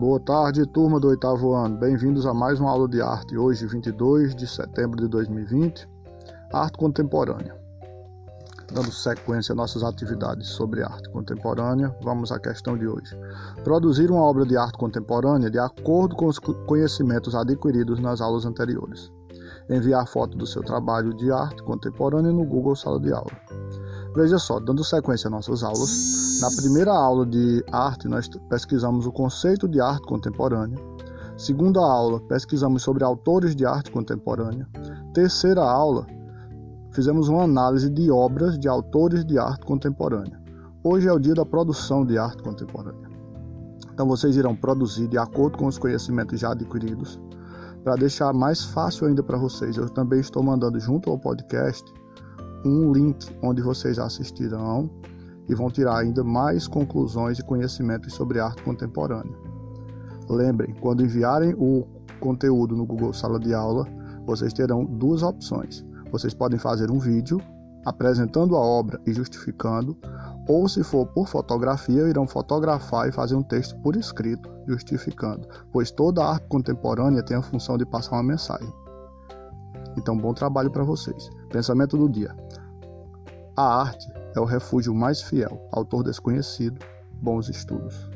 Boa tarde, turma do oitavo ano. Bem-vindos a mais uma aula de arte. Hoje, 22 de setembro de 2020, arte contemporânea. Dando sequência às nossas atividades sobre arte contemporânea, vamos à questão de hoje. Produzir uma obra de arte contemporânea de acordo com os conhecimentos adquiridos nas aulas anteriores. Enviar foto do seu trabalho de arte contemporânea no Google Sala de Aula. Veja só, dando sequência às nossas aulas, na primeira aula de arte nós pesquisamos o conceito de arte contemporânea. Segunda aula, pesquisamos sobre autores de arte contemporânea. Terceira aula, fizemos uma análise de obras de autores de arte contemporânea. Hoje é o dia da produção de arte contemporânea. Então vocês irão produzir de acordo com os conhecimentos já adquiridos. Para deixar mais fácil ainda para vocês, eu também estou mandando junto ao podcast um link onde vocês assistirão e vão tirar ainda mais conclusões e conhecimentos sobre arte contemporânea. Lembrem, quando enviarem o conteúdo no Google Sala de Aula, vocês terão duas opções. Vocês podem fazer um vídeo apresentando a obra e justificando, ou se for por fotografia, irão fotografar e fazer um texto por escrito justificando, pois toda arte contemporânea tem a função de passar uma mensagem. Então, bom trabalho para vocês. Pensamento do dia: A arte é o refúgio mais fiel. Autor desconhecido, bons estudos.